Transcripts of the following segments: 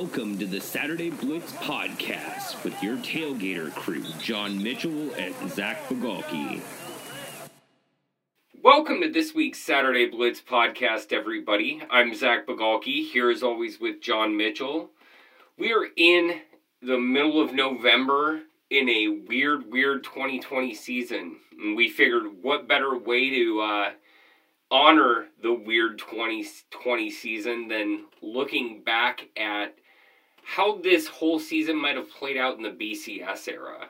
Welcome to the Saturday Blitz podcast with your tailgater crew, John Mitchell and Zach Bigalke. Welcome to this week's Saturday Blitz podcast, everybody. I'm Zach Bigalke, here as always with John Mitchell. We are in the middle of November in a weird, weird 2020 season. And we figured what better way to uh, honor the weird 2020 season than looking back at how this whole season might have played out in the BCS era.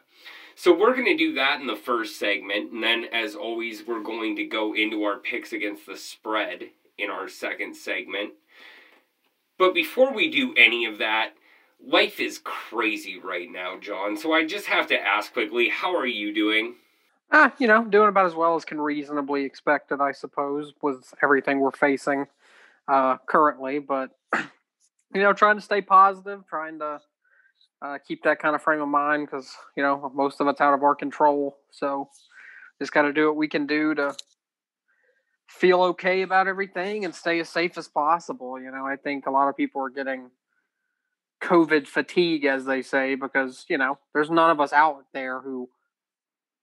So we're going to do that in the first segment, and then as always, we're going to go into our picks against the spread in our second segment. But before we do any of that, life is crazy right now, John. So I just have to ask quickly, how are you doing? Ah, you know, doing about as well as can reasonably expected, I suppose, with everything we're facing uh, currently. But you know, trying to stay positive, trying to uh, keep that kind of frame of mind because you know most of it's out of our control. So just got to do what we can do to feel okay about everything and stay as safe as possible. You know, I think a lot of people are getting COVID fatigue, as they say, because you know there's none of us out there who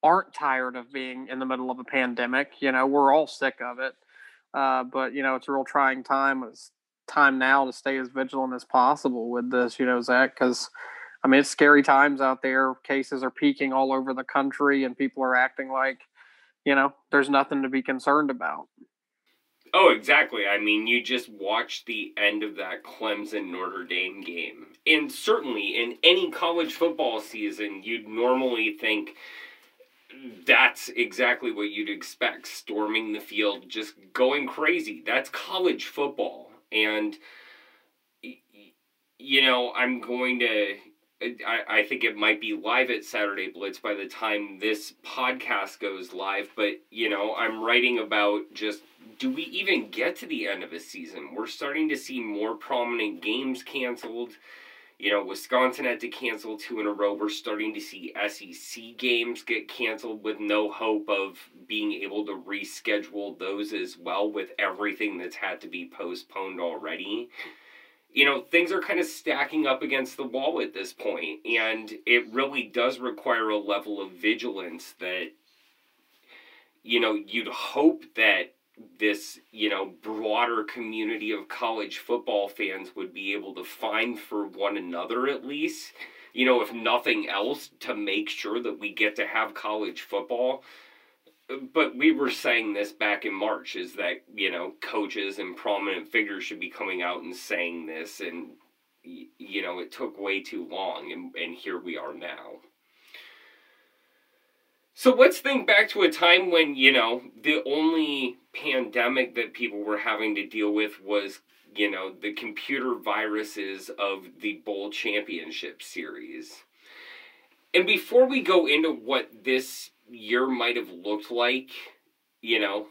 aren't tired of being in the middle of a pandemic. You know, we're all sick of it. Uh, but you know, it's a real trying time. It's time now to stay as vigilant as possible with this. You know, Zach, because I mean, it's scary times out there. Cases are peaking all over the country, and people are acting like, you know, there's nothing to be concerned about. Oh, exactly. I mean, you just watched the end of that Clemson Notre Dame game. And certainly in any college football season, you'd normally think that's exactly what you'd expect storming the field, just going crazy. That's college football. And, you know, I'm going to I, I think it might be live at Saturday Blitz by the time this podcast goes live, but you know, I'm writing about just do we even get to the end of a season? We're starting to see more prominent games canceled. You know, Wisconsin had to cancel two in a row. We're starting to see SEC games get canceled with no hope of being able to reschedule those as well with everything that's had to be postponed already you know, things are kind of stacking up against the wall at this point, and it really does require a level of vigilance that, you know, you'd hope that this, you know, broader community of college football fans would be able to find for one another at least, you know, if nothing else, to make sure that we get to have college football. But we were saying this back in March is that you know coaches and prominent figures should be coming out and saying this and you know it took way too long and, and here we are now so let's think back to a time when you know the only pandemic that people were having to deal with was you know the computer viruses of the bowl championship series and before we go into what this year might have looked like, you know,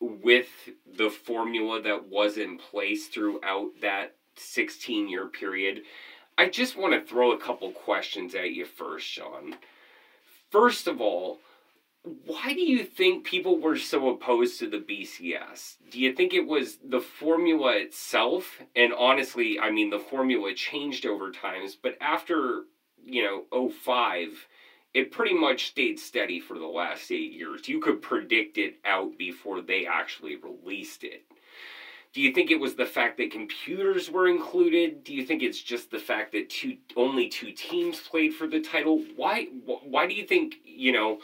with the formula that was in place throughout that 16 year period. I just want to throw a couple questions at you first, John. First of all, why do you think people were so opposed to the BCS? Do you think it was the formula itself? And honestly, I mean, the formula changed over times, but after, you know, 05, it pretty much stayed steady for the last eight years. You could predict it out before they actually released it. Do you think it was the fact that computers were included? Do you think it's just the fact that two only two teams played for the title? Why why do you think, you know,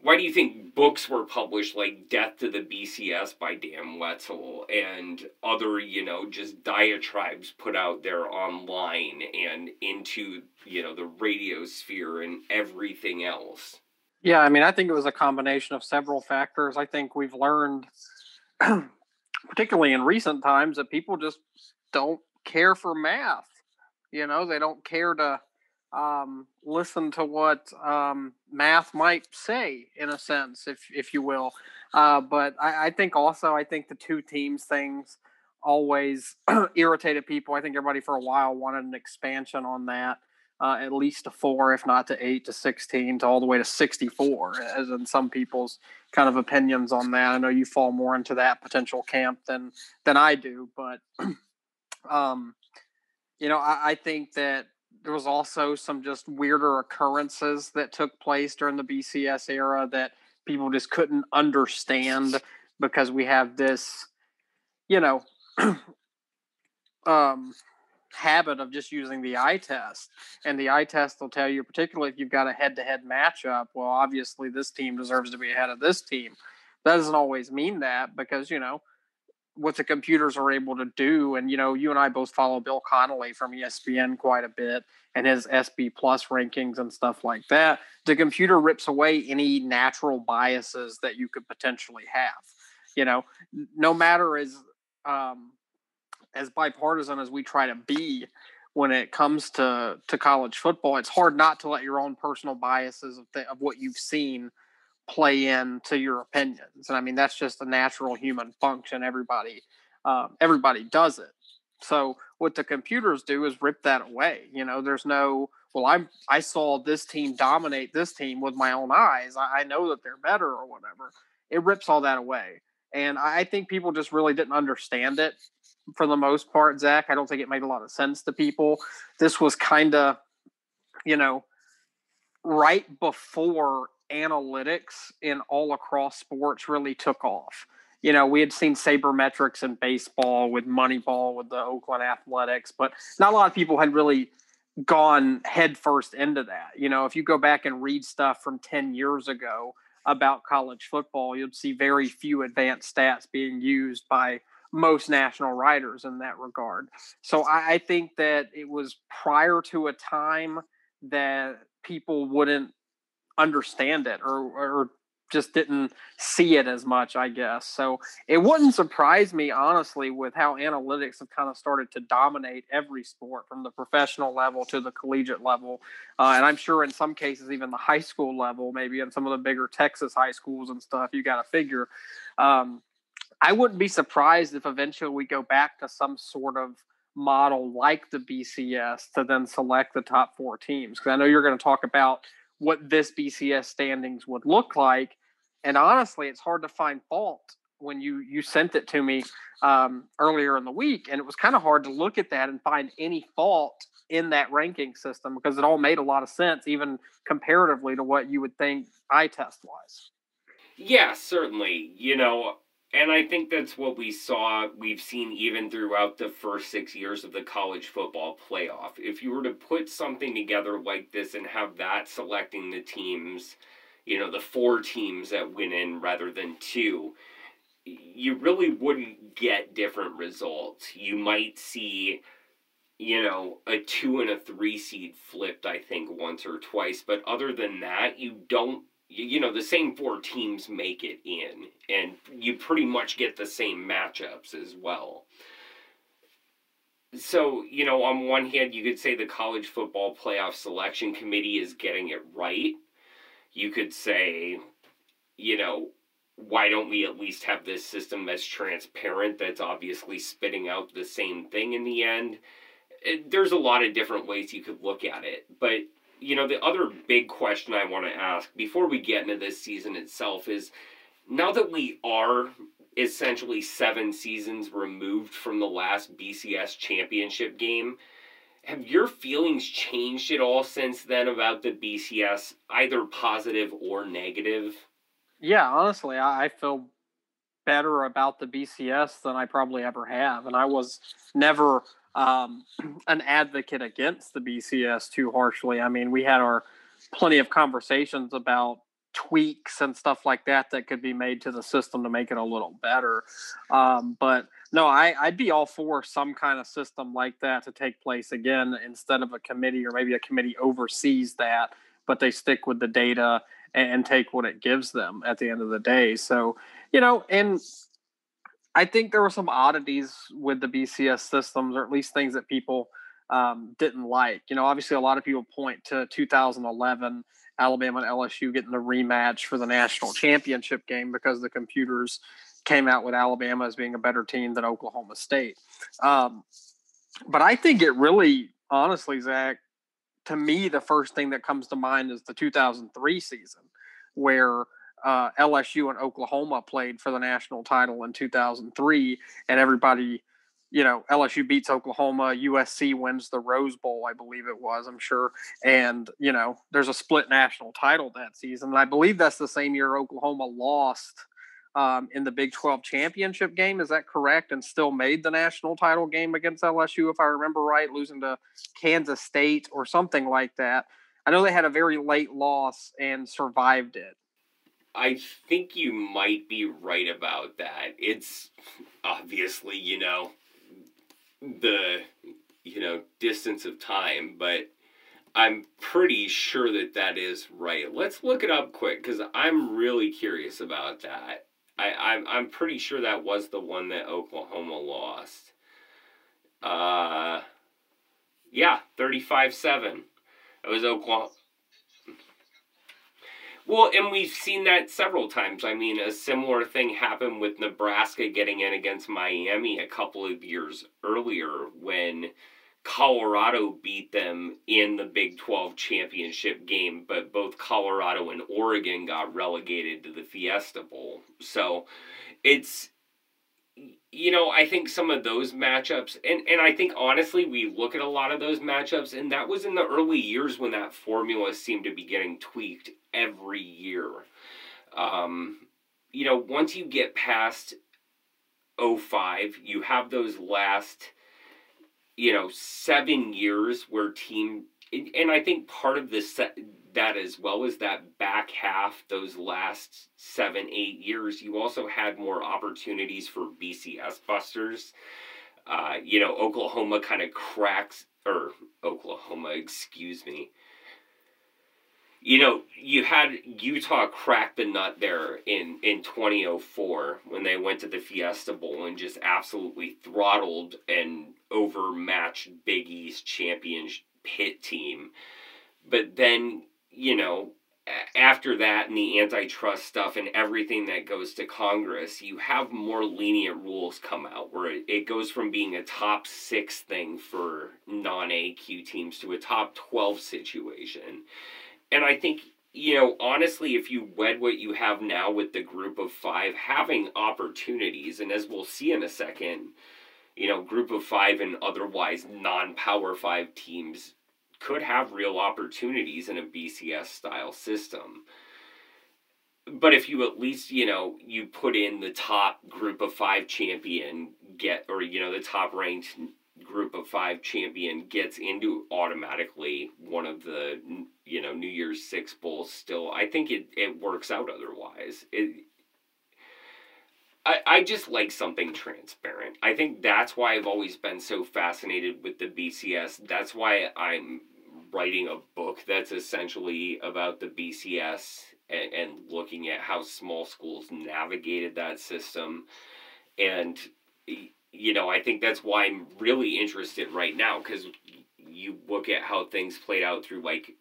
why do you think books were published like Death to the BCS by Dan Wetzel and other, you know, just diatribes put out there online and into, you know, the radio sphere and everything else? Yeah, I mean, I think it was a combination of several factors. I think we've learned, particularly in recent times, that people just don't care for math. You know, they don't care to um, listen to what um, math might say, in a sense, if if you will. Uh, but I, I, think also, I think the two teams things always irritated people. I think everybody for a while wanted an expansion on that, uh, at least to four, if not to eight to sixteen, to all the way to sixty-four, as in some people's kind of opinions on that. I know you fall more into that potential camp than than I do, but um, you know, I, I think that there was also some just weirder occurrences that took place during the BCS era that people just couldn't understand because we have this, you know, um, habit of just using the eye test. And the eye test will tell you, particularly if you've got a head to head matchup, well, obviously this team deserves to be ahead of this team. That doesn't always mean that because, you know, what the computers are able to do. And, you know, you and I both follow Bill Connelly from ESPN quite a bit and his SP+ rankings and stuff like that. The computer rips away any natural biases that you could potentially have. You know, no matter as, um, as bipartisan as we try to be when it comes to to college football, it's hard not to let your own personal biases of, of what you've seen play into your opinions. And I mean that's just a natural human function. Everybody um, everybody does it. So what the computers do is rip that away. You know, there's no well, I'm I saw this team dominate this team with my own eyes. I, I know that they're better or whatever. It rips all that away. And I think people just really didn't understand it for the most part, Zach. I don't think it made a lot of sense to people. This was kind of, you know, right before analytics in all across sports really took off. You know, we had seen sabermetrics in baseball with Moneyball with the Oakland Athletics, but not a lot of people had really gone headfirst into that. You know, if you go back and read stuff from 10 years ago about college football, you'd see very few advanced stats being used by most national writers in that regard. So I, I think that it was prior to a time that people wouldn't understand it or, or just didn't see it as much, I guess. So it wouldn't surprise me, honestly, with how analytics have kind of started to dominate every sport from the professional level to the collegiate level. Uh, and I'm sure in some cases, even the high school level, maybe in some of the bigger Texas high schools and stuff, you got to figure. Um, I wouldn't be surprised if eventually we go back to some sort of model like the BCS to then select the top four teams. Because I know you're going to talk about what this BCS standings would look like. And honestly, it's hard to find fault when you you sent it to me um, earlier in the week, and it was kind of hard to look at that and find any fault in that ranking system because it all made a lot of sense, even comparatively to what you would think eye test wise. Yeah, certainly. You know, and I think that's what we saw, we've seen even throughout the first six years of the college football playoff. If you were to put something together like this and have that selecting the teams, you know, the four teams that went in rather than two, you really wouldn't get different results. You might see, you know, a two and a three seed flipped, I think, once or twice. But other than that, you don't you, know the same four teams make it in and you pretty much get the same matchups as well. So you know on one hand you could say the college football playoff selection committee is getting it right. You could say you know why don't we at least have this system that's transparent that's obviously spitting out the same thing in the end? It, there's a lot of different ways you could look at it but you know, the other big question I want to ask before we get into this season itself is now that we are essentially seven seasons removed from the last BCS championship game, have your feelings changed at all since then about the BCS, either positive or negative? Yeah, honestly, I feel better about the BCS than I probably ever have. And I was never um, an advocate against the BCS too harshly. I mean, we had our plenty of conversations about tweaks and stuff like that that could be made to the system to make it a little better. Um, but no, I, I'd be all for some kind of system like that to take place again instead of a committee or maybe a committee oversees that, but they stick with the data and, and take what it gives them at the end of the day. So, you know, and I think there were some oddities with the BCS systems, or at least things that people um, didn't like. You know, obviously, a lot of people point to 2011 Alabama and LSU getting the rematch for the national championship game because the computers came out with Alabama as being a better team than Oklahoma State. Um, but I think it really, honestly, Zach, to me, the first thing that comes to mind is the 2003 season, where uh, LSU and Oklahoma played for the national title in 2003, and everybody you know, LSU beats Oklahoma, USC wins the Rose Bowl, I believe it was, I'm sure. And, you know, there's a split national title that season. And I believe that's the same year Oklahoma lost um, in the Big 12 championship game. Is that correct? And still made the national title game against LSU, if I remember right, losing to Kansas State or something like that. I know they had a very late loss and survived it. I think you might be right about that. It's obviously, you know, the you know distance of time, but I'm pretty sure that that is right. Let's look it up quick because I'm really curious about that. I I'm I'm pretty sure that was the one that Oklahoma lost. Uh, yeah, thirty five seven. It was Oklahoma. Well, and we've seen that several times. I mean, a similar thing happened with Nebraska getting in against Miami a couple of years earlier when Colorado beat them in the Big 12 championship game, but both Colorado and Oregon got relegated to the Fiesta Bowl. So it's you know, I think some of those matchups, and, and I think honestly, we look at a lot of those matchups, and that was in the early years when that formula seemed to be getting tweaked every year. Um, you know, once you get past 05, you have those last, you know, seven years where team, and I think part of this that as well as that back half, those last seven, eight years, you also had more opportunities for BCS busters. Uh, you know, Oklahoma kind of cracks, or Oklahoma, excuse me. You know, you had Utah crack the nut there in, in 2004 when they went to the Fiesta Bowl and just absolutely throttled and overmatched Big East champion Pitt team. But then you know, after that and the antitrust stuff and everything that goes to Congress, you have more lenient rules come out where it, goes from being a top six thing for non AQ teams to a top 12 situation. And I think, you know, honestly, if you wed what you have now with the group of five, having opportunities, and as we'll see in a second, you know, group of five and otherwise non power five teams could have real opportunities in a BCS style system. But if you at least, you know, you put in the top group of five champion get, or, you know, the top ranked group of five champion gets into automatically one of the, you know, New Year's Six Bowls still, I think it, it works out otherwise. It, I, I just like something transparent. I think that's why I've always been so fascinated with the BCS. That's why I'm writing a book that's essentially about the BCS and, and looking at how small schools navigated that system. And, you know, I think that's why I'm really interested right now because you look at how things played out through like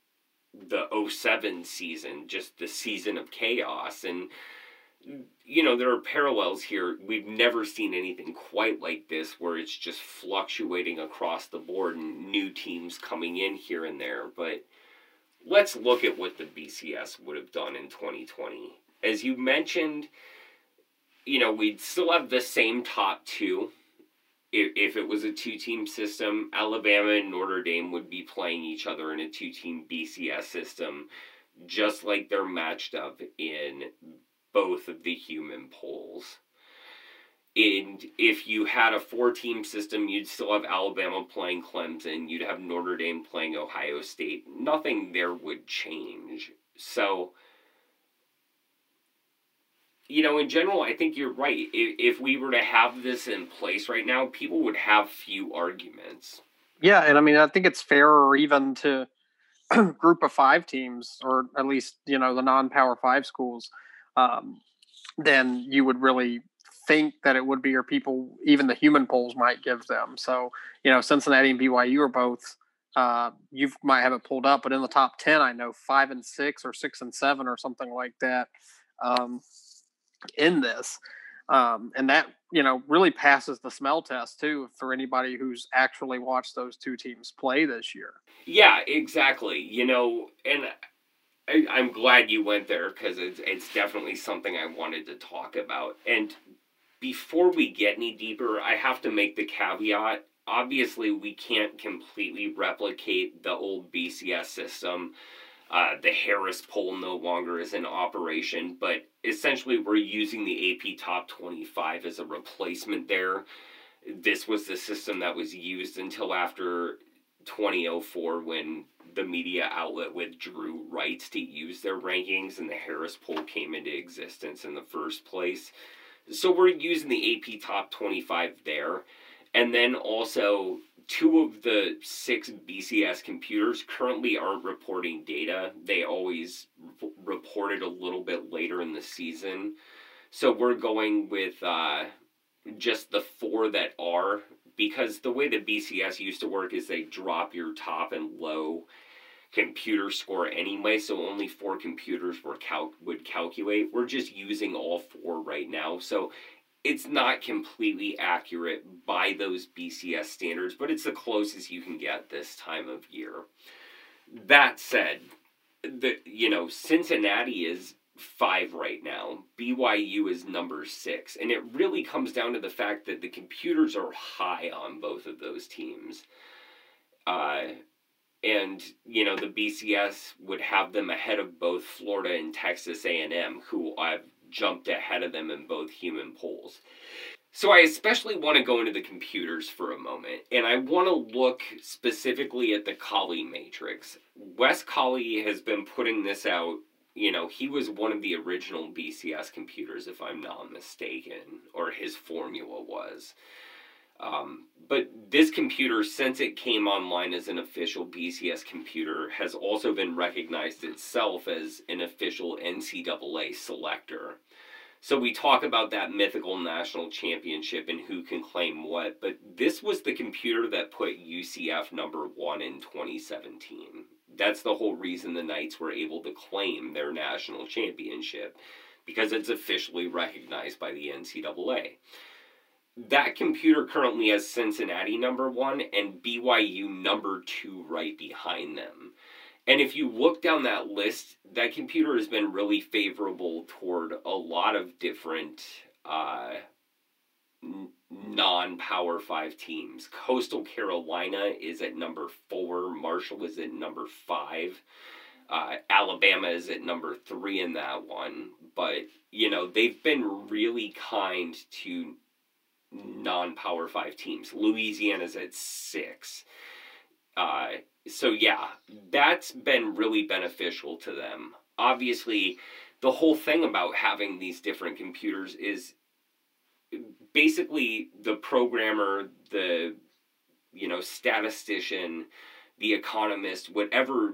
the 07 season, just the season of chaos. And, you know, there are parallels here. We've never seen anything quite like this where it's just fluctuating across the board and new teams coming in here and there. But let's look at what the BCS would have done in 2020. As you mentioned, you know, we'd still have the same top two. If, if it was a two team system, Alabama and Notre Dame would be playing each other in a two team BCS system, just like they're matched up in both of the human polls. And if you had a four team system, you'd still have Alabama playing Clemson, you'd have Notre Dame playing Ohio State. Nothing there would change. So, you know, in general, I think you're right. If, if we were to have this in place right now, people would have few arguments. Yeah, and I mean, I think it's fairer even to group of five teams, or at least, you know, the non power five schools um, then you would really think that it would be, or people, even the human polls might give them. So, you know, Cincinnati and BYU are both, uh, you might have it pulled up, but in the top 10, I know five and six or six and seven or something like that um, in this. Um, and that, you know, really passes the smell test too for anybody who's actually watched those two teams play this year. Yeah, exactly. You know, and I, am glad you went there because it's it's definitely something I wanted to talk about. And before we get any deeper, I have to make the caveat. Obviously, we can't completely replicate the old BCS system. Uh, the Harris poll no longer is in operation, but essentially, we're using the AP Top 25 as a replacement there. This was the system that was used until after 2004 when the media outlet withdrew rights to use their rankings and the Harris poll came into existence in the first place. So we're using the AP Top 25 there. And then also, two of the six BCS computers currently aren't reporting data. They always r- report it a little bit later in the season. So we're going with uh, just the four that are, because the way the BCS used to work is they drop your top and low computer score anyway, so only four computers were cal- would calculate. We're just using all four right now, so it's not completely accurate by those BCS standards, but it's the closest you can get this time of year. That said, the you know Cincinnati is five right now. BYU is number six, and it really comes down to the fact that the computers are high on both of those teams. Uh, and you know the BCS would have them ahead of both Florida and Texas A&M, who I've jumped ahead of them in both human polls. So I especially want to go into the computers for a moment, and I want to look specifically at the Colley matrix. Wes Colley has been putting this out. You know, he was one of the original BCS computers, if I'm not mistaken, or his formula was. Um, but this computer, since it came online as an official BCS computer, has also been recognized itself as an official NCAA selector. So we talk about that mythical national championship and who can claim what, but this was the computer that put UCF number one in 2017. That's the whole reason the Knights were able to claim their national championship, because it's officially recognized by the NCAA that computer currently has Cincinnati number one and BYU number two right behind them. And if you look down that list, that computer has been really favorable toward a lot of different uh, non Power Five teams. Coastal Carolina is at number four, Marshall is at number five. Uh, Alabama is at number three in that one, but you know they've been really kind to non Power Five teams. Louisiana's at six. Uh, so yeah, that's been really beneficial to them. Obviously, the whole thing about having these different computers is basically the programmer, the you know statistician, the economist, whatever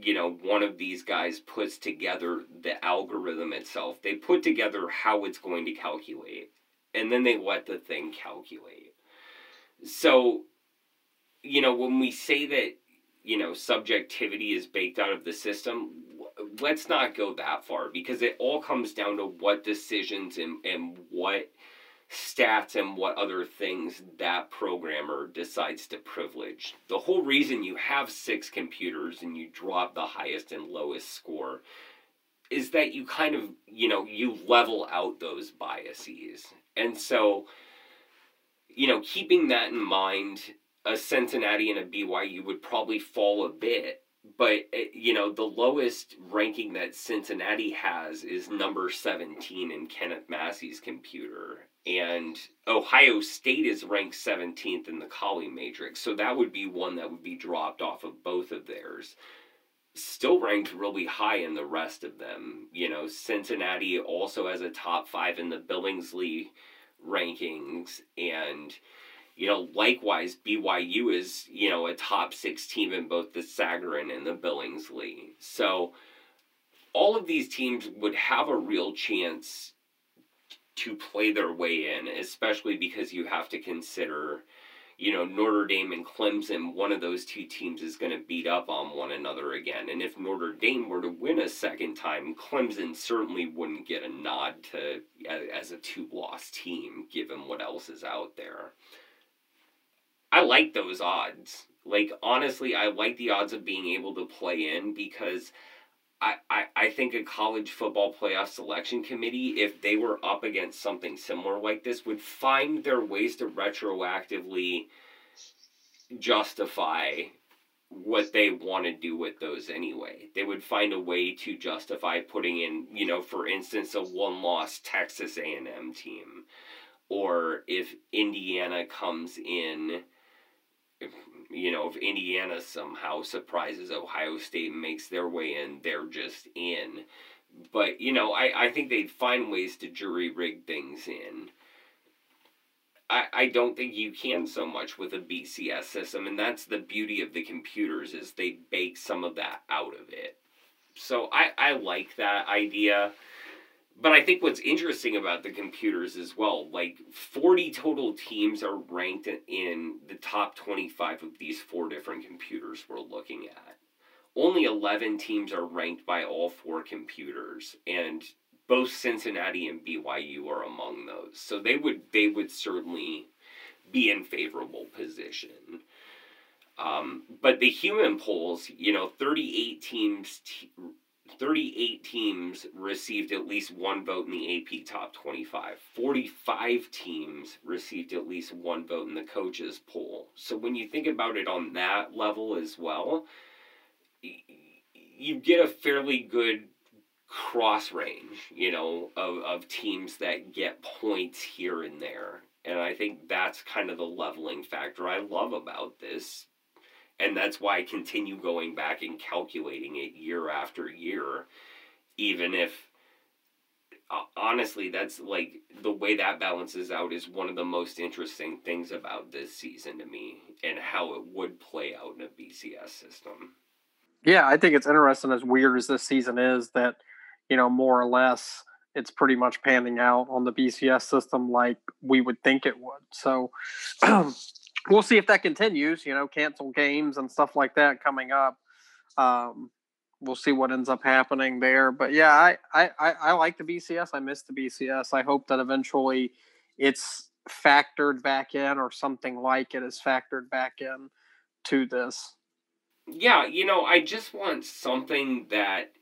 you know one of these guys puts together the algorithm itself. They put together how it's going to calculate and then they let the thing calculate. So, you know, when we say that, you know, subjectivity is baked out of the system, let's not go that far because it all comes down to what decisions and, and what stats and what other things that programmer decides to privilege. The whole reason you have six computers and you drop the highest and lowest score is that you kind of, you know, you level out those biases. And so, you know, keeping that in mind, a Cincinnati and a BYU would probably fall a bit. But, eh, you know, the lowest ranking that Cincinnati has is number 17 in Kenneth Massey's computer. And Ohio State is ranked 17th in the Colley Matrix. So that would be one that would be dropped off of both of theirs still ranked really high in the rest of them. You know, Cincinnati also has a top five in the Billingsley rankings, and you know, likewise, BYU is you know a top six team in both the Sagarin and the Billingsley. So all of these teams would have a real chance to play their way in, especially because you have to consider you know, Notre Dame and Clemson, one of those two teams is going to beat up on one another again. And if Notre Dame were to win a second time, Clemson certainly wouldn't get a nod to as a two-loss team, given what else is out there. I like those odds. Like honestly, I like the odds of being able to play in because I, I, I think a college football playoff selection committee, if they were up against something similar like this, would find their ways to retroactively justify what they want to do with those anyway. They would find a way to justify putting in, you know, for instance, a one-loss Texas A&M team, or if Indiana comes in, you know, if Indiana somehow surprises Ohio State and makes their way in, they're just in. But you know, I I think they'd find ways to jury rig things in. I, I don't think you can so much with a BCS system, and that's the beauty of the computers is they bake some of that out of it. So I, I like that idea. But I think what's interesting about the computers as well, like 40 total teams are ranked in the top 25 of these four different computers we're looking at. Only 11 teams are ranked by all four computers, and both Cincinnati and BYU are among those. So they would they would certainly be in favorable position. Um, but the human polls, you know, 38 teams t- 38 teams received at least one vote in the AP top 25. 45 teams received at least one vote in the coaches poll. So when you think about it on that level as well, you get a fairly good cross range, you know, of, of teams that get points here and there. And I think that's kind of the leveling factor I love about this. And that's why I continue going back and calculating it year after year, even if uh, honestly, that's like the way that balances out is one of the most interesting things about this season to me and how it would play out in a BCS system. Yeah, I think it's interesting as weird as this season is that you know, more or less, it's pretty much panning out on the BCS system like we would think it would. So we'll see if that continues, you know, cancel games and stuff like that coming up. Um, we'll see what ends up happening there. But yeah, I, I, I like the BCS. I miss the BCS. I hope that eventually it's factored back in or something like it is factored back in to this. Yeah, you know, I just want something that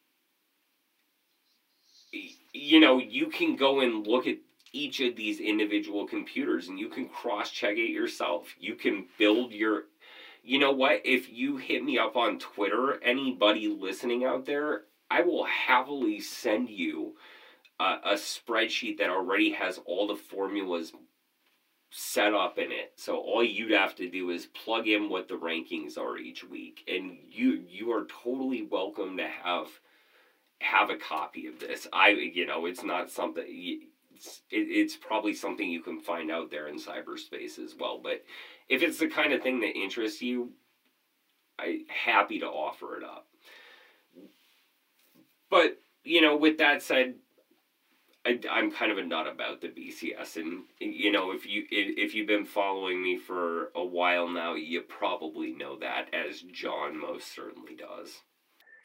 you know, you can go and look at each of these individual computers and you can cross check it yourself. You can build your you know what? If you hit me up on Twitter, anybody listening out there, I will happily send you a, a spreadsheet that already has all the formulas set up in it. So all you'd have to do is plug in what the rankings are each week and you you are totally welcome to have have a copy of this. I, you know, it's not something. It's, it, it's probably something you can find out there in cyberspace as well. But if it's the kind of thing that interests you, I'm happy to offer it up. But you know, with that said, I, am kind of a nut about the BCS, and you know, if you if you've been following me for a while now, you probably know that, as John most certainly does.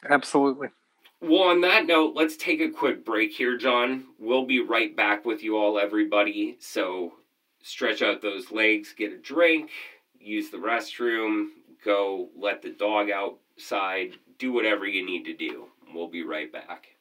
Absolutely. Well, on that note, let's take a quick break here, John. We'll be right back with you all, everybody. So stretch out those legs, get a drink, use the restroom, go let the dog outside, do whatever you need to do. We'll be right back.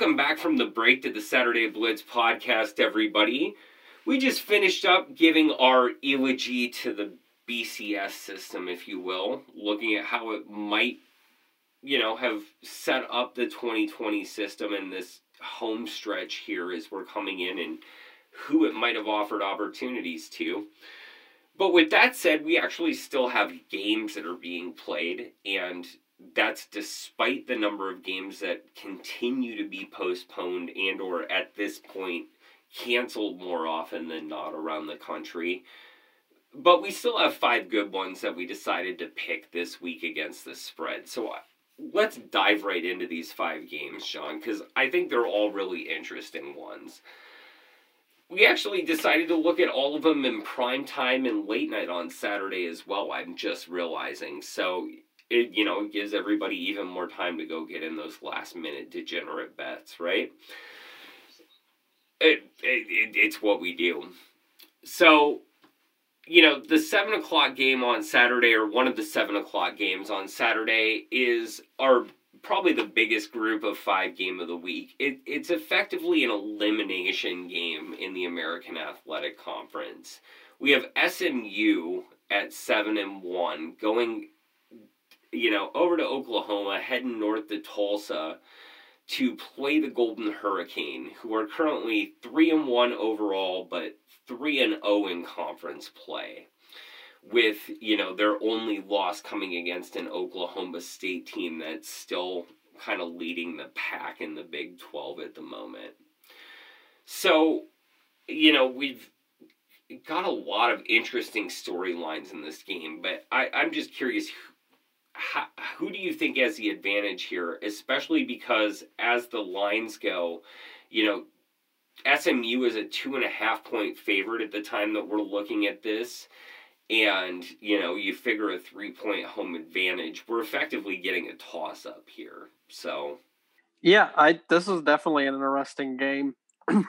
Welcome back from the break to the Saturday Blitz podcast, everybody. We just finished up giving our eulogy to the BCS system, if you will, looking at how it might, you know, have set up the 2020 system and this home stretch here as we're coming in and who it might have offered opportunities to. But with that said, we actually still have games that are being played, and that's despite the number of games that continue to be postponed and or at this point canceled more often than not around the country but we still have five good ones that we decided to pick this week against the spread so uh, let's dive right into these five games john because i think they're all really interesting ones we actually decided to look at all of them in prime time and late night on Saturday as well. I'm just realizing. So it you know gives everybody even more time to go get in those last minute degenerate bets, right? It, it, it's what we do. So you know, the seven o'clock game on Saturday, or one of the seven o'clock games on Saturday, is our probably the biggest group of five game of the week. It, it's effectively an elimination game in the American Athletic Conference. We have SMU at seven and one going, you know, over to Oklahoma, heading north to Tulsa to play the Golden Hurricane, who are currently three and one overall, but 3 and 0 in conference play with you know their only loss coming against an Oklahoma State team that's still kind of leading the pack in the Big 12 at the moment. So, you know, we've got a lot of interesting storylines in this game, but I, I'm just curious how, who do you think has the advantage here, especially because as the lines go, you know, SMU is a two and a half point favorite at the time that we're looking at this. And, you know, you figure a three point home advantage. We're effectively getting a toss up here. So. Yeah, I this is definitely an interesting game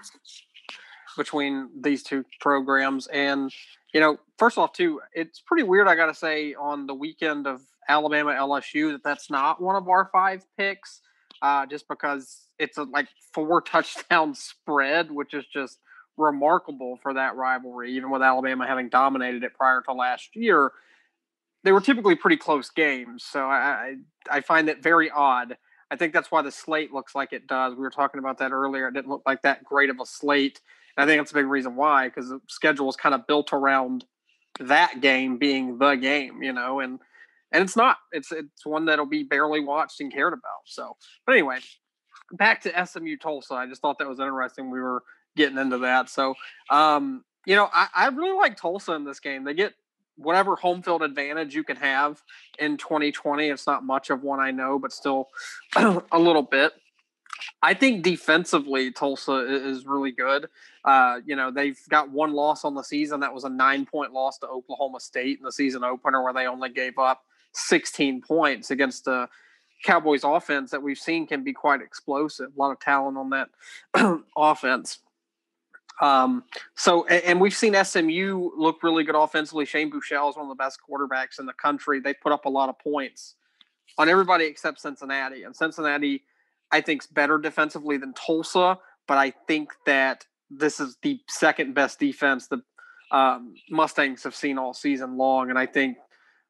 between these two programs. And, you know, first off, too, it's pretty weird, I got to say, on the weekend of Alabama LSU that that's not one of our five picks uh, just because it's a like four touchdown spread, which is just remarkable for that rivalry. Even with Alabama having dominated it prior to last year, they were typically pretty close games. So I I find it very odd. I think that's why the slate looks like it does. We were talking about that earlier. It didn't look like that great of a slate. And I think that's a big reason why, because the schedule is kind of built around that game being the game, you know, and and it's not. It's it's one that'll be barely watched and cared about. So, but anyway, back to SMU Tulsa. I just thought that was interesting. We were getting into that. So, um, you know, I, I really like Tulsa in this game. They get whatever home field advantage you can have in 2020. It's not much of one, I know, but still a little bit. I think defensively, Tulsa is really good. Uh, you know, they've got one loss on the season. That was a nine point loss to Oklahoma State in the season opener, where they only gave up 16 points against the Cowboys offense that we've seen can be quite explosive. A lot of talent on that offense. Um, so, and, and, we've seen SMU look really good offensively. Shane Buechele is one of the best quarterbacks in the country. They put up a lot of points on everybody except Cincinnati. And Cincinnati, I think, is better defensively than Tulsa, but I think that this is the second best defense the um, Mustangs have seen all season long. And I think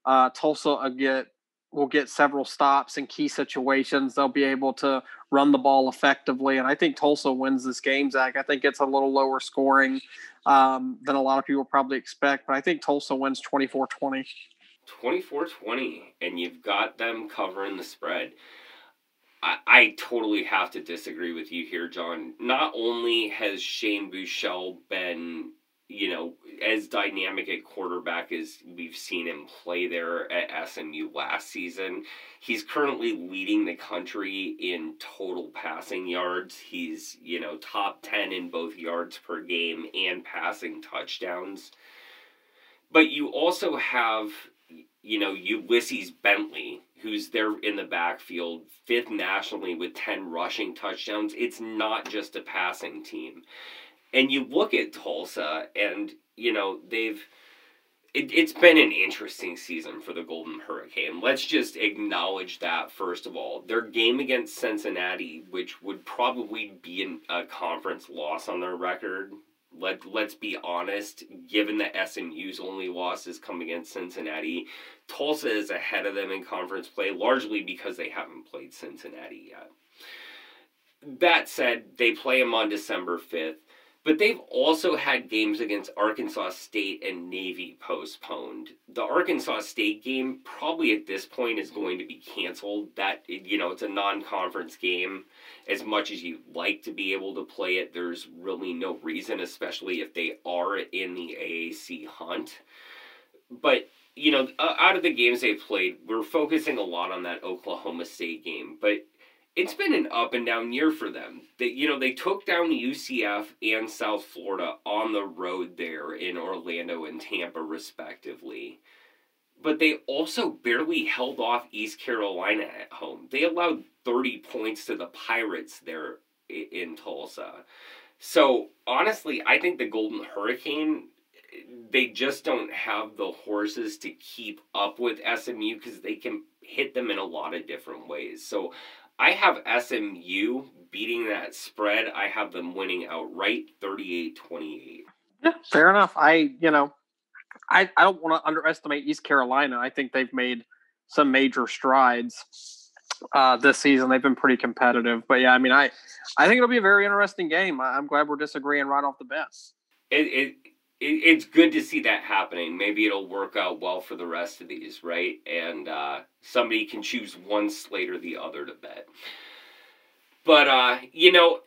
uh, Tulsa will get will get several stops in key situations. They'll be able to run the ball effectively, and I think Tulsa wins this game. Zach, I think it's a little lower scoring um, than a lot of people probably expect, but I think Tulsa wins 24-20. 24-20, and you've got them covering the spread. I, I totally have to disagree with you here, John. Not only has Shane Buechele been you know, as dynamic a quarterback as we've seen him play there at SMU last season. He's currently leading the country in total passing yards. He's, you know, top 10 in both yards per game and passing touchdowns. But you also have, you know, Ulysses Bentley, who's there in the backfield, fifth nationally with 10 rushing touchdowns. It's not just a passing team and you look at Tulsa, and you know they've. It, it's been an interesting season for the Golden Hurricane. Let's just acknowledge that first of all. Their game against Cincinnati, which would probably be an, a conference loss on their record, let let's be honest, given that SMU's only losses come against Cincinnati, Tulsa is ahead of them in conference play, largely because they haven't played Cincinnati yet. That said, they play them on December 5th. But they've also had games against Arkansas State and Navy postponed. The Arkansas State game probably at this point is going to be canceled. That you know, it's a non-conference game. As much as you'd like to be able to play it, there's really no reason, especially if they are in the AAC hunt. But you know, out of the games they played, we're focusing a lot on that Oklahoma State game. But it's been an up and down year for them. They, you know, they took down UCF and South Florida on the road there in Orlando and Tampa, respectively. But they also barely held off East Carolina at home. They allowed 30 points to the Pirates there in Tulsa. So, honestly, I think the Golden Hurricane, they just don't have the horses to keep up with SMU because they can hit them in a lot of different ways. So, I have SMU beating that spread. I have them winning outright 38 28. Yeah, fair enough. I, you know, I, I don't want to underestimate East Carolina. I think they've made some major strides uh, this season. They've been pretty competitive. But yeah, I mean, I, I think it'll be a very interesting game. I'm glad we're disagreeing right off the bat. It, it, it's good to see that happening. Maybe it'll work out well for the rest of these, right? And uh, somebody can choose one slate or the other to bet. But uh, you know,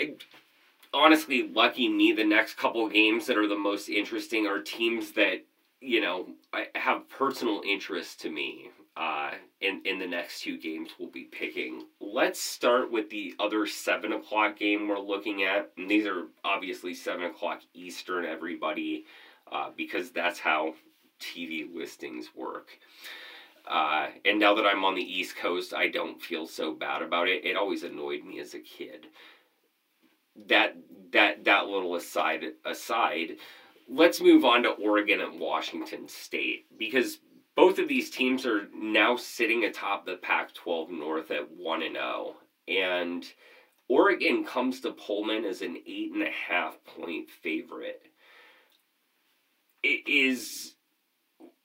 honestly, lucky me. The next couple games that are the most interesting are teams that you know have personal interest to me. Uh, in in the next two games we'll be picking. Let's start with the other seven o'clock game we're looking at. And these are obviously seven o'clock Eastern. Everybody uh, because that's how TV listings work. Uh, and now that I'm on the East Coast, I don't feel so bad about it. It always annoyed me as a kid. That that that little aside aside, let's move on to Oregon and Washington State because both of these teams are now sitting atop the Pac-12 North at one and zero, oh. and Oregon comes to Pullman as an eight and a half point favorite is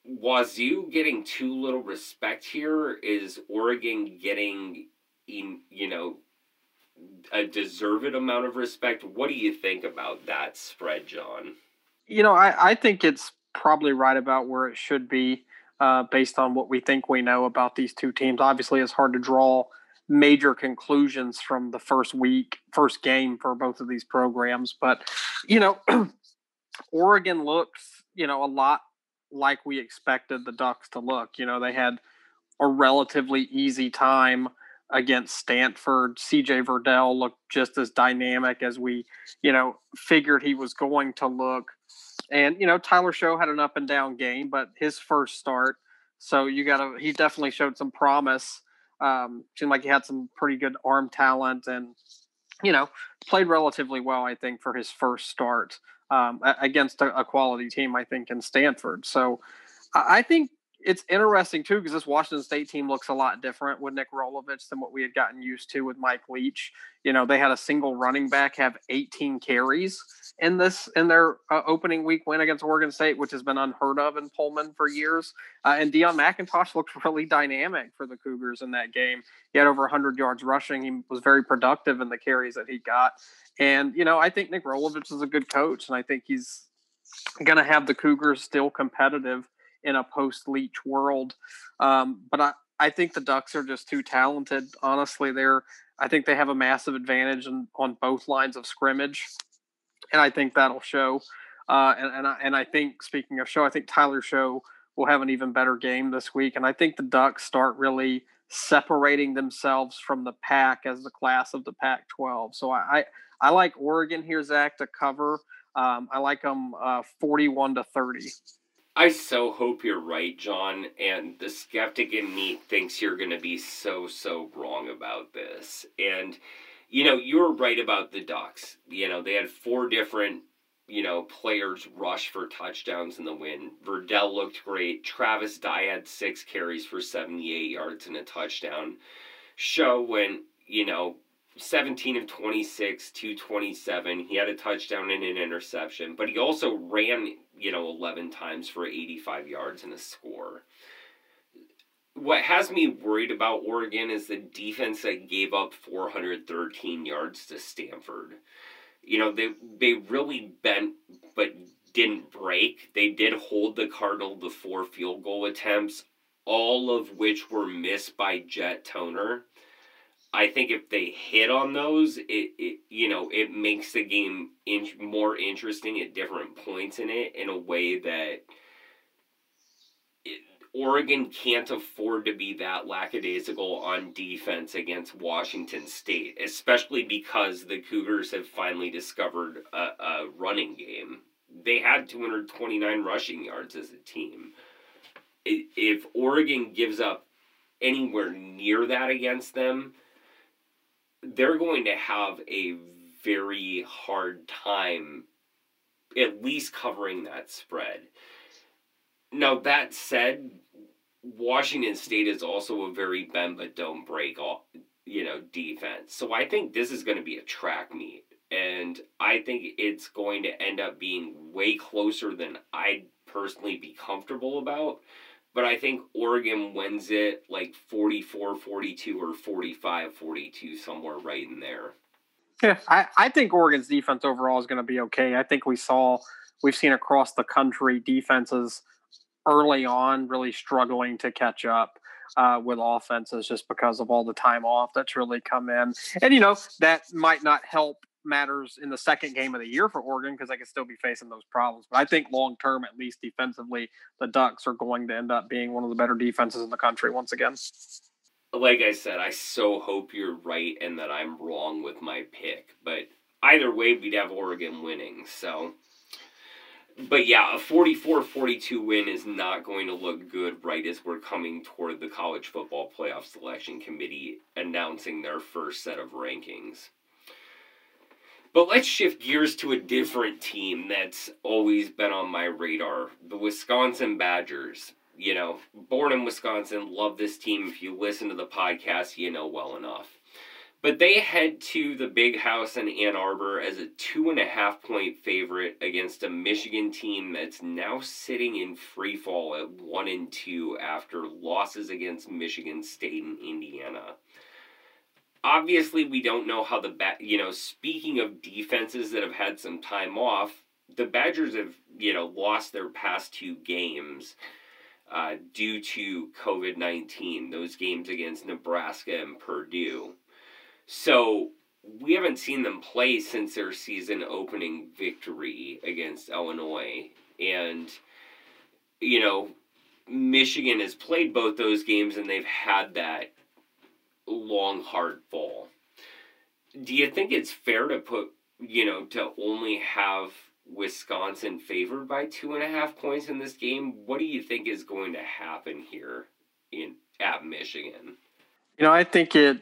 Wazoo getting too little respect here? Is Oregon getting, in, you know, a deserved amount of respect? What do you think about that spread, John? You know, I, I think it's probably right about where it should be uh, based on what we think we know about these two teams. Obviously, it's hard to draw major conclusions from the first week, first game for both of these programs. But, you know, Oregon looks you know, a lot like we expected the Ducks to look. You know, they had a relatively easy time against Stanford. CJ Verdell looked just as dynamic as we, you know, figured he was going to look. And, you know, Tyler Shough had an up and down game, but his first start. So you got to, he definitely showed some promise. Um, seemed like he had some pretty good arm talent and, you know, played relatively well, I think, for his first start um, against a, a, quality team, I think, in Stanford. So I think it's interesting too because this Washington State team looks a lot different with Nick Rolovich than what we had gotten used to with Mike Leach. You know, they had a single running back have 18 carries in this in their uh, opening week win against Oregon State, which has been unheard of in Pullman for years. Uh, and Deon McIntosh looked really dynamic for the Cougars in that game. He had over 100 yards rushing. He was very productive in the carries that he got. And you know, I think Nick Rolovich is a good coach, and I think he's going to have the Cougars still competitive in a post Leach world. Um, but I, I think the Ducks are just too talented. Honestly, they're I think they have a massive advantage in, on both lines of scrimmage, and I think that'll show. Uh, and and I, and I think speaking of show, I think Tyler Shough will have an even better game this week, and I think the Ducks start really separating themselves from the pack as the class of the Pac-12. So I I, I like Oregon here, Zach, to cover. Um, I like them uh, forty-one to thirty. I so hope you're right, John, and the skeptic in me thinks you're going to be so, so wrong about this. And, you know, you were right about the Ducks. You know, they had four different, you know, players rush for touchdowns in the win. Verdell looked great. Travis Dye had six carries for 78 yards and a touchdown. Shough when, you know, 17 of 26, 227. He had a touchdown and an interception, but he also ran, you know, 11 times for 85 yards and a score. What has me worried about Oregon is the defense that gave up 413 yards to Stanford. You know, they they really bent but didn't break. They did hold the Cardinal to four field goal attempts, all of which were missed by Jet Toner I think if they hit on those, it, it you know it makes the game in, more interesting at different points in it in a way that it, Oregon can't afford to be that lackadaisical on defense against Washington State, especially because the Cougars have finally discovered a, a running game. They had 229 rushing yards as a team. If Oregon gives up anywhere near that against them, they're going to have a very hard time at least covering that spread. Now that said, Washington State is also a very bend but don't break you know defense. So I think this is going to be a track meet, and I think it's going to end up being way closer than I'd personally be comfortable about. But I think Oregon wins it like 44 42 or 45 42, somewhere right in there. Yeah, I, I think Oregon's defense overall is going to be okay. I think we saw, we've seen across the country defenses early on really struggling to catch up uh, with offenses just because of all the time off that's really come in. And, you know, that might not help matters in the second game of the year for Oregon because they could still be facing those problems. But I think long term, at least defensively, the Ducks are going to end up being one of the better defenses in the country once again. Like I said, I so hope you're right and that I'm wrong with my pick. But either way, we'd have Oregon winning. So but yeah, a 44-42 win is not going to look good right as we're coming toward the college football playoff selection committee announcing their first set of rankings. But let's shift gears to a different team that's always been on my radar, the Wisconsin Badgers. You know, born in Wisconsin, love this team. If you listen to the podcast, you know well enough. But they head to the big house in Ann Arbor as a two and a half point favorite against a Michigan team that's now sitting in free fall at one and two after losses against Michigan State and Indiana. Obviously, we don't know how the ba- you know. Speaking of defenses that have had some time off, the Badgers have you know lost their past two games. Uh, due to COVID 19, those games against Nebraska and Purdue. So we haven't seen them play since their season opening victory against Illinois. And, you know, Michigan has played both those games and they've had that long, hard fall. Do you think it's fair to put, you know, to only have Wisconsin favored by two and a half points in this game? What do you think is going to happen here in at Michigan? You know, I think it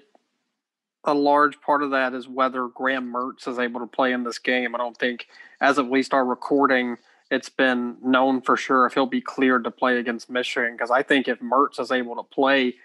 a large part of that is whether Graham Mertz is able to play in this game. I don't think, as of least our recording, it's been known for sure if he'll be cleared to play against Michigan. Because I think if Mertz is able to play,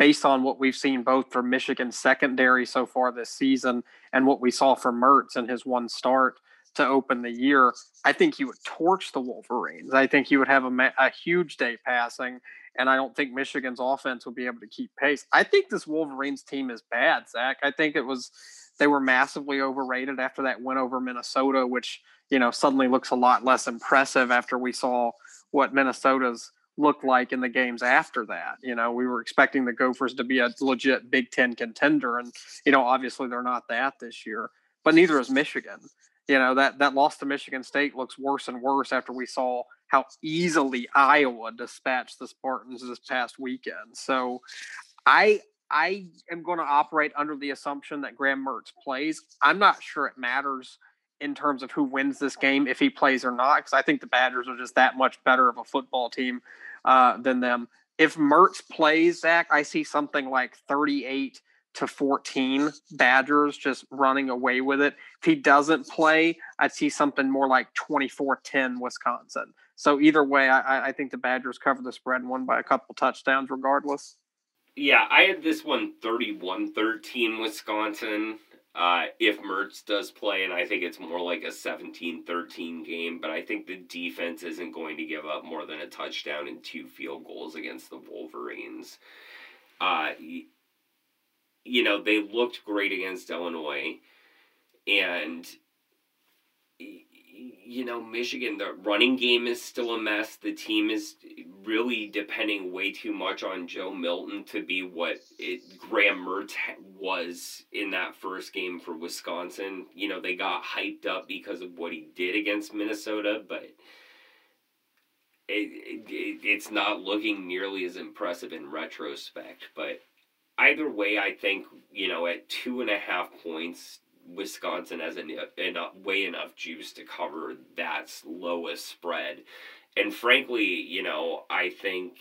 based on what we've seen both for Michigan secondary so far this season and what we saw from Mertz in his one start to open the year, I think he would torch the Wolverines. I think he would have a, a huge day passing and I don't think Michigan's offense will be able to keep pace. I think this Wolverines team is bad, Zach. I think it was they were massively overrated after that win over Minnesota, which you know suddenly looks a lot less impressive after we saw what Minnesota's looked like in the games after that. You know, we were expecting the Gophers to be a legit Big Ten contender, and you know, obviously they're not that this year. But neither is Michigan. You know that that loss to Michigan State looks worse and worse after we saw how easily Iowa dispatched the Spartans this past weekend. So I I am going to operate under the assumption that Graham Mertz plays. I'm not sure it matters in terms of who wins this game if he plays or not, because I think the Badgers are just that much better of a football team uh, than them. If Mertz plays, Zach, I see something like 38 to 14 Badgers just running away with it. If he doesn't play, I'd see something more like 24 10 Wisconsin. So either way, I, I think the Badgers cover the spread and won by a couple touchdowns regardless. Yeah, I had this one 31 13 Wisconsin. Uh, if Mertz does play, and I think it's more like a 17 13 game, but I think the defense isn't going to give up more than a touchdown and two field goals against the Wolverines. Uh, you know, they looked great against Illinois, and you know, Michigan, the running game is still a mess. The team is really depending way too much on Joe Milton to be what it, Graham Mertz was in that first game for Wisconsin. You know, they got hyped up because of what he did against Minnesota, but it, it, it's not looking nearly as impressive in retrospect. But either way, I think, you know, at two and a half points, Wisconsin has enough, enough way enough juice to cover that lowest spread. And frankly, you know, I think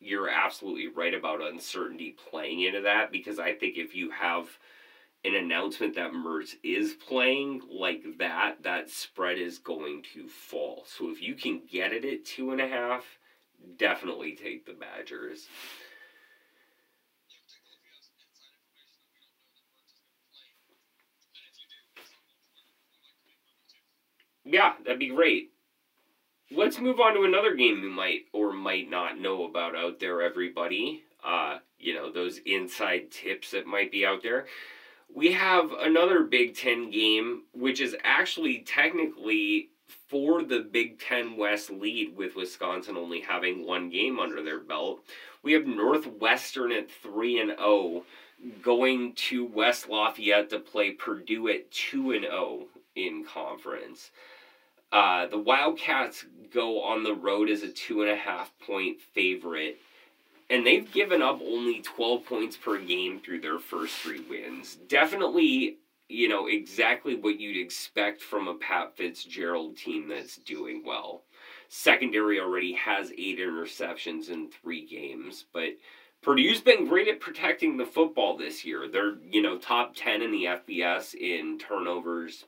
you're absolutely right about uncertainty playing into that because I think if you have an announcement that Mertz is playing like that, that spread is going to fall. So if you can get it at two and a half, definitely take the Badgers. Yeah, that'd be great. Let's move on to another game you might or might not know about out there, everybody. Uh, you know, those inside tips that might be out there. We have another Big Ten game, which is actually technically for the Big Ten West lead, with Wisconsin only having one game under their belt. We have Northwestern at 3 and 0 going to West Lafayette to play Purdue at 2 and 0 in conference. Uh, the Wildcats go on the road as a two and a half point favorite, and they've given up only 12 points per game through their first three wins. Definitely, you know, exactly what you'd expect from a Pat Fitzgerald team that's doing well. Secondary already has eight interceptions in three games, but Purdue's been great at protecting the football this year. They're, you know, top 10 in the FBS in turnovers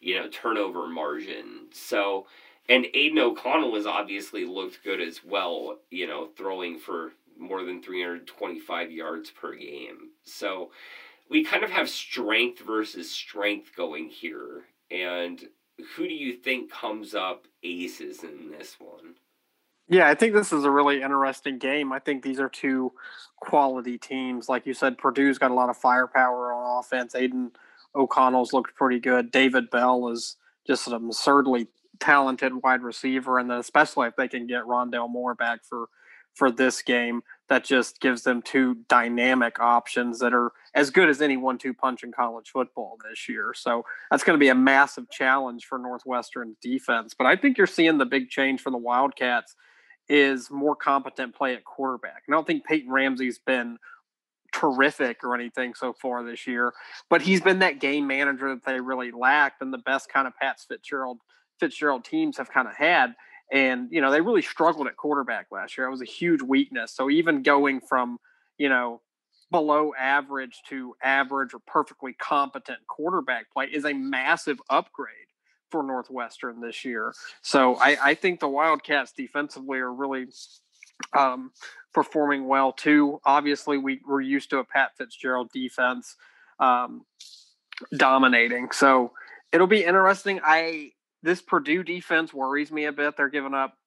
you know, turnover margin. So, and Aidan O'Connell has obviously looked good as well, you know, throwing for more than 325 yards per game. So, we kind of have strength versus strength going here. And who do you think comes up aces in this one? Yeah, I think this is a really interesting game. I think these are two quality teams. Like you said, Purdue's got a lot of firepower on offense. Aidan O'Connell's looked pretty good. David Bell is just an absurdly talented wide receiver, and then especially if they can get Rondale Moore back for for this game, that just gives them two dynamic options that are as good as any one-two punch in college football this year. So that's going to be a massive challenge for Northwestern's defense. But I think you're seeing the big change for the Wildcats is more competent play at quarterback. And I don't think Peyton Ramsey's been terrific or anything so far this year, but he's been that game manager that they really lacked and the best kind of Pat Fitzgerald Fitzgerald teams have kind of had. And, you know, they really struggled at quarterback last year. It was a huge weakness. So even going from, you know, below average to average or perfectly competent quarterback play is a massive upgrade for Northwestern this year. So I, I think the Wildcats defensively are really um, performing well too. Obviously, we we're used to a Pat Fitzgerald defense um, dominating, so it'll be interesting. I this Purdue defense worries me a bit. They're giving up,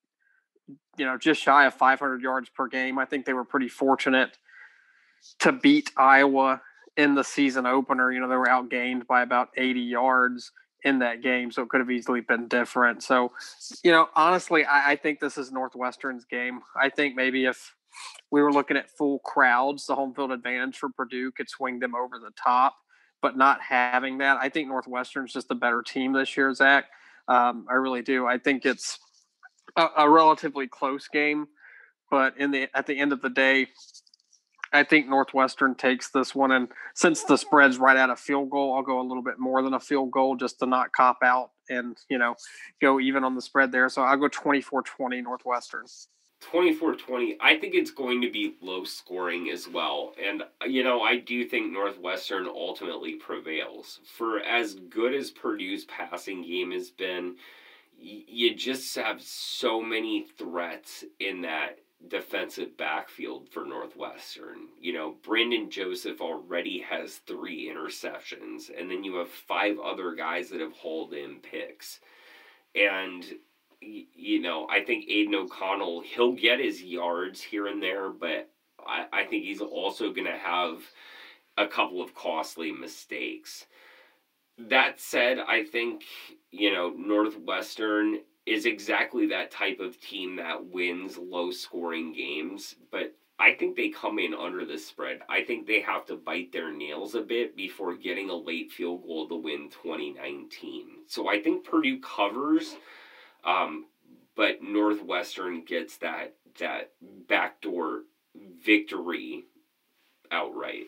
you know, just shy of 500 yards per game. I think they were pretty fortunate to beat Iowa in the season opener. You know, they were outgained by about 80 yards in that game, so it could have easily been different. So, you know, honestly, I, I, think this is Northwestern's game. I think maybe if we were looking at full crowds, the home field advantage for Purdue could swing them over the top. But not having that, I think Northwestern's just a better team this year, Zach. Um, I really do. I think it's a, a relatively close game, but in the at the end of the day, I think Northwestern takes this one, and since the spread's right at a field goal, I'll go a little bit more than a field goal just to not cop out and you know go even on the spread there. So I'll go 24-20 Northwestern. 24-20 i think it's going to be low scoring as well and you know i do think northwestern ultimately prevails for as good as purdue's passing game has been you just have so many threats in that defensive backfield for Northwestern. You know, Brandon Joseph already has three interceptions, and then you have five other guys that have hauled in picks. And, you know, I think Aidan O'Connell, he'll get his yards here and there, but I, I think he's also going to have a couple of costly mistakes. That said, I think, you know, Northwestern is exactly that type of team that wins low scoring games, but I think they come in under the spread. I think they have to bite their nails a bit before getting a late field goal to win 2019. So I think Purdue covers, um, but Northwestern gets that that backdoor victory outright.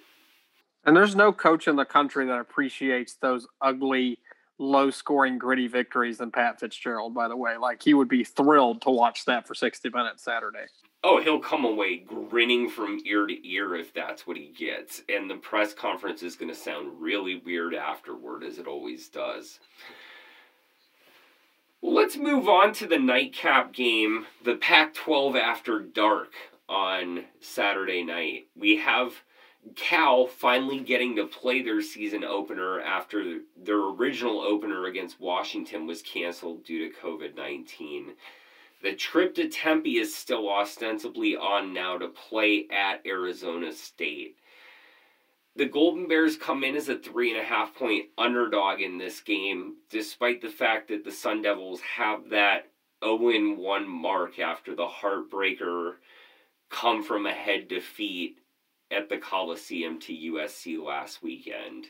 And there's no coach in the country that appreciates those ugly, low scoring, gritty victories than Pat Fitzgerald, by the way. Like, he would be thrilled to watch that for 60 minutes Saturday. Oh, he'll come away grinning from ear to ear if that's what he gets. And the press conference is going to sound really weird afterward, as it always does. Let's move on to the nightcap game, the Pac 12 after dark on Saturday night. We have Cal finally getting to play their season opener after their original opener against Washington was canceled due to COVID 19. The trip to Tempe is still ostensibly on now to play at Arizona State. The Golden Bears come in as a three and a half point underdog in this game, despite the fact that the Sun Devils have that 0 1 mark after the heartbreaker come from ahead defeat at the Coliseum to USC last weekend.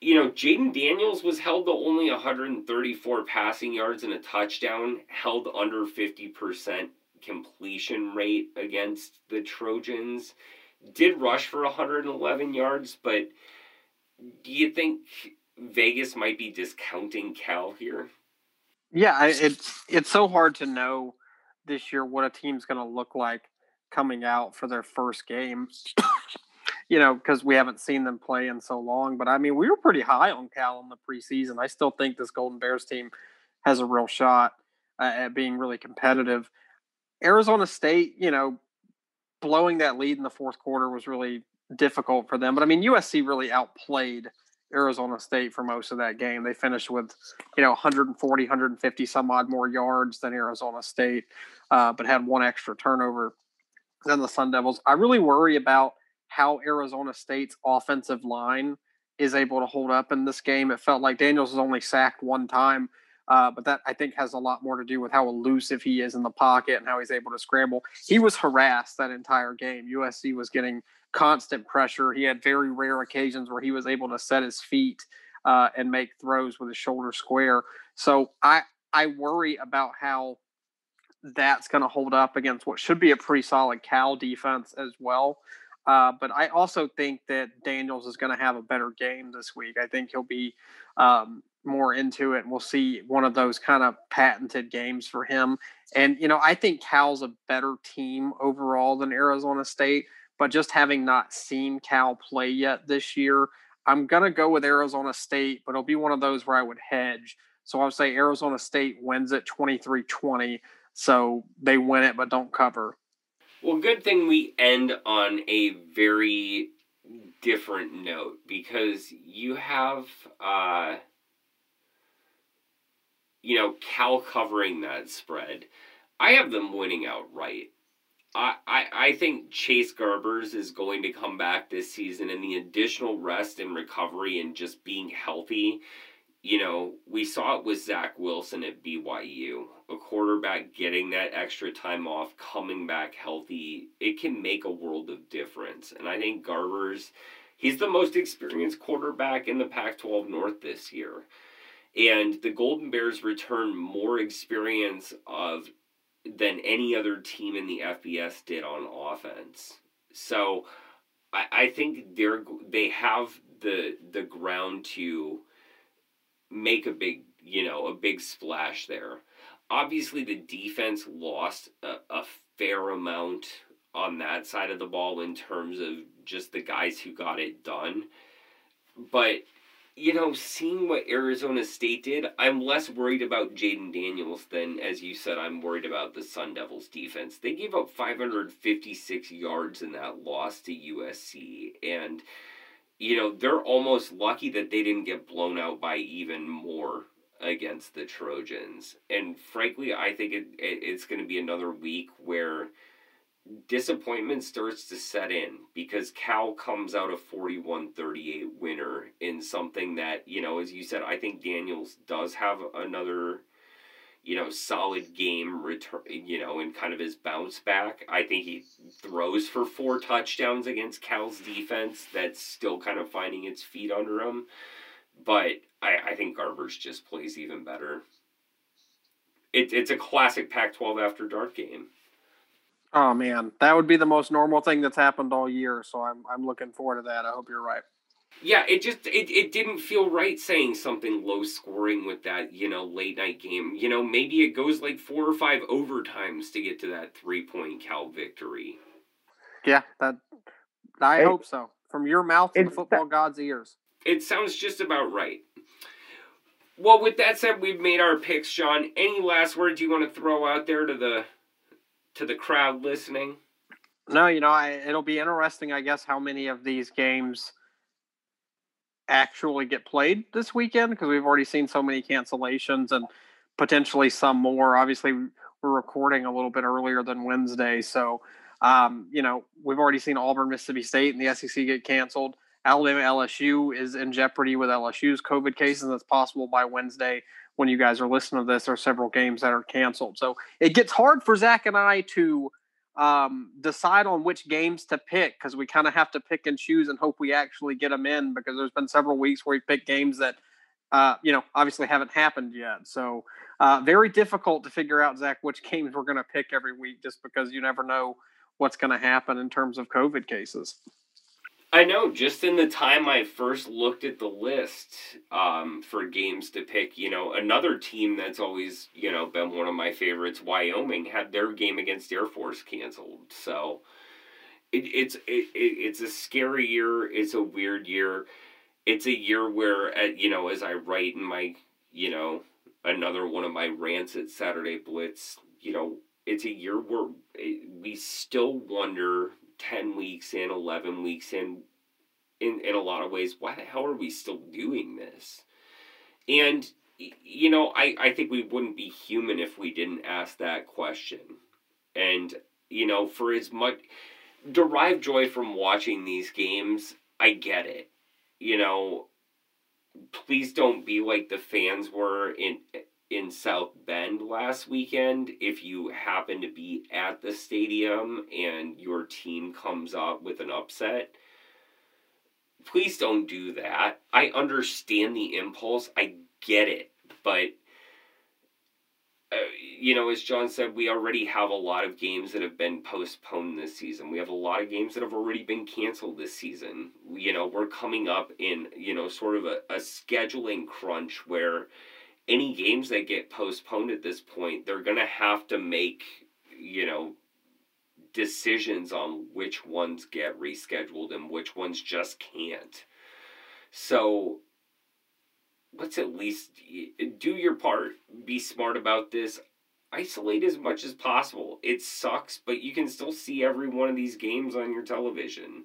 You know, Jayden Daniels was held to only 134 passing yards and a touchdown, held under 50% completion rate against the Trojans. Did rush for 111 yards, but do you think Vegas might be discounting Cal here? Yeah, it's it's so hard to know this year what a team's going to look like coming out for their first game. you know, because we haven't seen them play in so long. But I mean, we were pretty high on Cal in the preseason. I still think this Golden Bears team has a real shot uh, at being really competitive. Arizona State, you know, blowing that lead in the fourth quarter was really difficult for them. But I mean, USC really outplayed Arizona State for most of that game. They finished with, you know, 140, 150 some odd more yards than Arizona State, uh, but had one extra turnover than the Sun Devils. I really worry about how Arizona State's offensive line is able to hold up in this game. It felt like Daniels was only sacked one time, uh, but that I think has a lot more to do with how elusive he is in the pocket and how he's able to scramble. He was harassed that entire game. USC was getting constant pressure. He had very rare occasions where he was able to set his feet uh, and make throws with his shoulder square. So I I worry about how that's going to hold up against what should be a pretty solid Cal defense as well. Uh, but I also think that Daniels is going to have a better game this week. I think he'll be um, more into it, and we'll see one of those kind of patented games for him. And you know, I think Cal's a better team overall than Arizona State. But just having not seen Cal play yet this year, I'm gonna go with Arizona State, but it'll be one of those where I would hedge. So I'll say Arizona State wins it 23-20. So they win it but don't cover. Well, good thing we end on a very different note because you have uh you know Cal covering that spread. I have them winning outright. I, I, I think Chase Garbers is going to come back this season and the additional rest and recovery and just being healthy you know, we saw it with Zach Wilson at BYU. A quarterback getting that extra time off, coming back healthy, it can make a world of difference. And I think Garbers, he's the most experienced quarterback in the Pac 12 North this year. And the Golden Bears return more experience of than any other team in the FBS did on offense. So I, I think they're they have the the ground to make a big, you know, a big splash there. Obviously, the defense lost a, a fair amount on that side of the ball in terms of just the guys who got it done. But, you know, seeing what Arizona State did, I'm less worried about Jayden Daniels than, as you said, I'm worried about the Sun Devils defense. They gave up 556 yards in that loss to USC. And, you know, they're almost lucky that they didn't get blown out by even more against the Trojans. And frankly, I think it, it it's going to be another week where disappointment starts to set in because Cal comes out a 41-38 winner in something that, you know, as you said, I think Daniels does have another you know, solid game return, you know, in kind of his bounce back. I think he throws for four touchdowns against Cal's defense that's still kind of finding its feet under him. But I, I think Garbers just plays even better. it, it's a classic Pac-12 after dark game. Oh man, that would be the most normal thing that's happened all year. So I'm I'm looking forward to that. I hope you're right. Yeah, it just it, it didn't feel right saying something low scoring with that, you know, late night game. You know, maybe it goes like four or five overtimes to get to that three point Cal victory. Yeah, that I it, hope so. From your mouth to the football god's ears. It sounds just about right. Well, with that said, we've made our picks, John. Any last words you want to throw out there to the to the crowd listening? No, you know, I, it'll be interesting, I guess, how many of these games actually get played this weekend because we've already seen so many cancellations and potentially some more. Obviously, we're recording a little bit earlier than Wednesday, so um, you know we've already seen Auburn, Mississippi State, and the SEC get canceled. Alabama, LSU is in jeopardy with LSU's COVID cases. That's possible by Wednesday when you guys are listening to this. There are several games that are canceled, so it gets hard for Zach and I to um, decide on which games to pick because we kind of have to pick and choose and hope we actually get them in because there's been several weeks where we pick games that uh, you know obviously haven't happened yet. So uh, very difficult to figure out Zach which games we're going to pick every week just because you never know what's going to happen in terms of COVID cases. I know. Just in the time I first looked at the list um, for games to pick, you know, another team that's always, you know, been one of my favorites, Wyoming, had their game against Air Force canceled. So it, it's it, it, it's a scary year. It's a weird year. It's a year where, uh, you know, as I write in my, you know, another one of my rants at Saturday Blitz, you know, it's a year where we still wonder 10 weeks in, 11 weeks in, in, in a lot of ways, why the hell are we still doing this? And, you know, I, I think we wouldn't be human if we didn't ask that question. And, you know, for as much, derive joy from watching these games, I get it. You know, please don't be like the fans were in in South Bend last weekend if you happen to be at the stadium and your team comes up with an upset. Please don't do that. I understand the impulse. I get it. But, uh, you know, as John said, we already have a lot of games that have been postponed this season. We have a lot of games that have already been canceled this season. You know, we're coming up in, you know, sort of a, a scheduling crunch where any games that get postponed at this point, they're going to have to make, you know, decisions on which ones get rescheduled and which ones just can't. So let's at least do your part. Be smart about this. Isolate as much as possible. It sucks, but you can still see every one of these games on your television.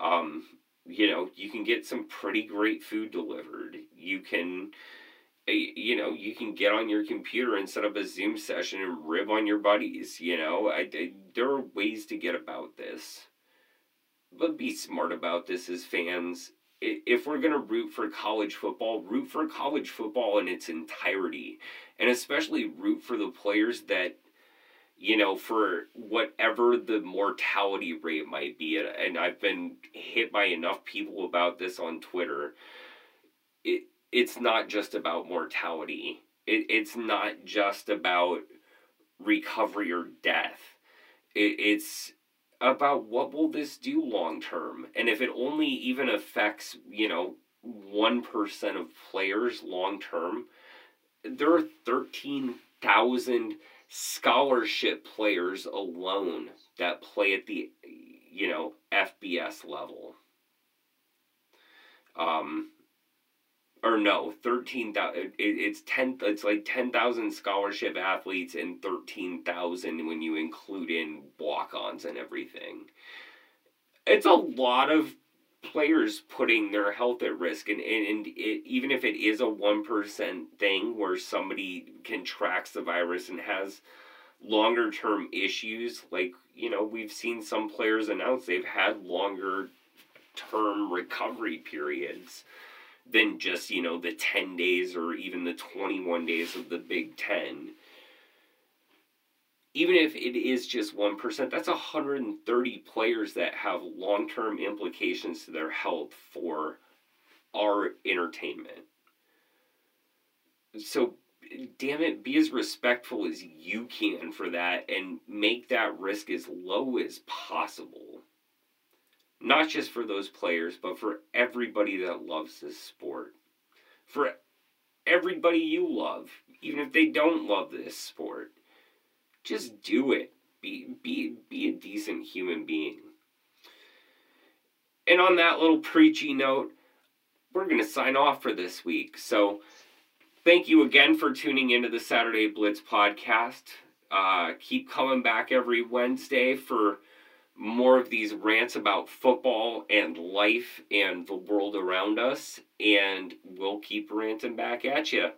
Um, you know, you can get some pretty great food delivered. You can you know, you can get on your computer and set up a Zoom session and rib on your buddies. You know, I, I, there are ways to get about this, but be smart about this as fans. If we're gonna root for college football, root for college football in its entirety, and especially root for the players that, you know, for whatever the mortality rate might be. And I've been hit by enough people about this on Twitter. It it's not just about mortality. It, it's not just about recovery or death. It, it's about what will this do long term. And if it only even affects, you know, 1% of players long term, there are 13,000 scholarship players alone that play at the, you know, FBS level. Um, or no, thirteen thousand. It's ten. It's like ten thousand scholarship athletes and thirteen thousand when you include in walk-ons and everything. It's a lot of players putting their health at risk, and and, and it, even if it is a one percent thing where somebody contracts the virus and has longer term issues, like you know we've seen some players announce they've had longer term recovery periods than just, you know, the 10 days or even the 21 days of the Big Ten. Even if it is just 1%, that's 130 players that have long term implications to their health for our entertainment. So damn it, be as respectful as you can for that and make that risk as low as possible. Not just for those players, but for everybody that loves this sport. For everybody you love, even if they don't love this sport. Just do it. Be be be a decent human being. And on that little preachy note, we're going to sign off for this week. So, thank you again for tuning into the Saturday Blitz podcast. Uh, keep coming back every Wednesday for more of these rants about football and life and the world around us. And we'll keep ranting back at you.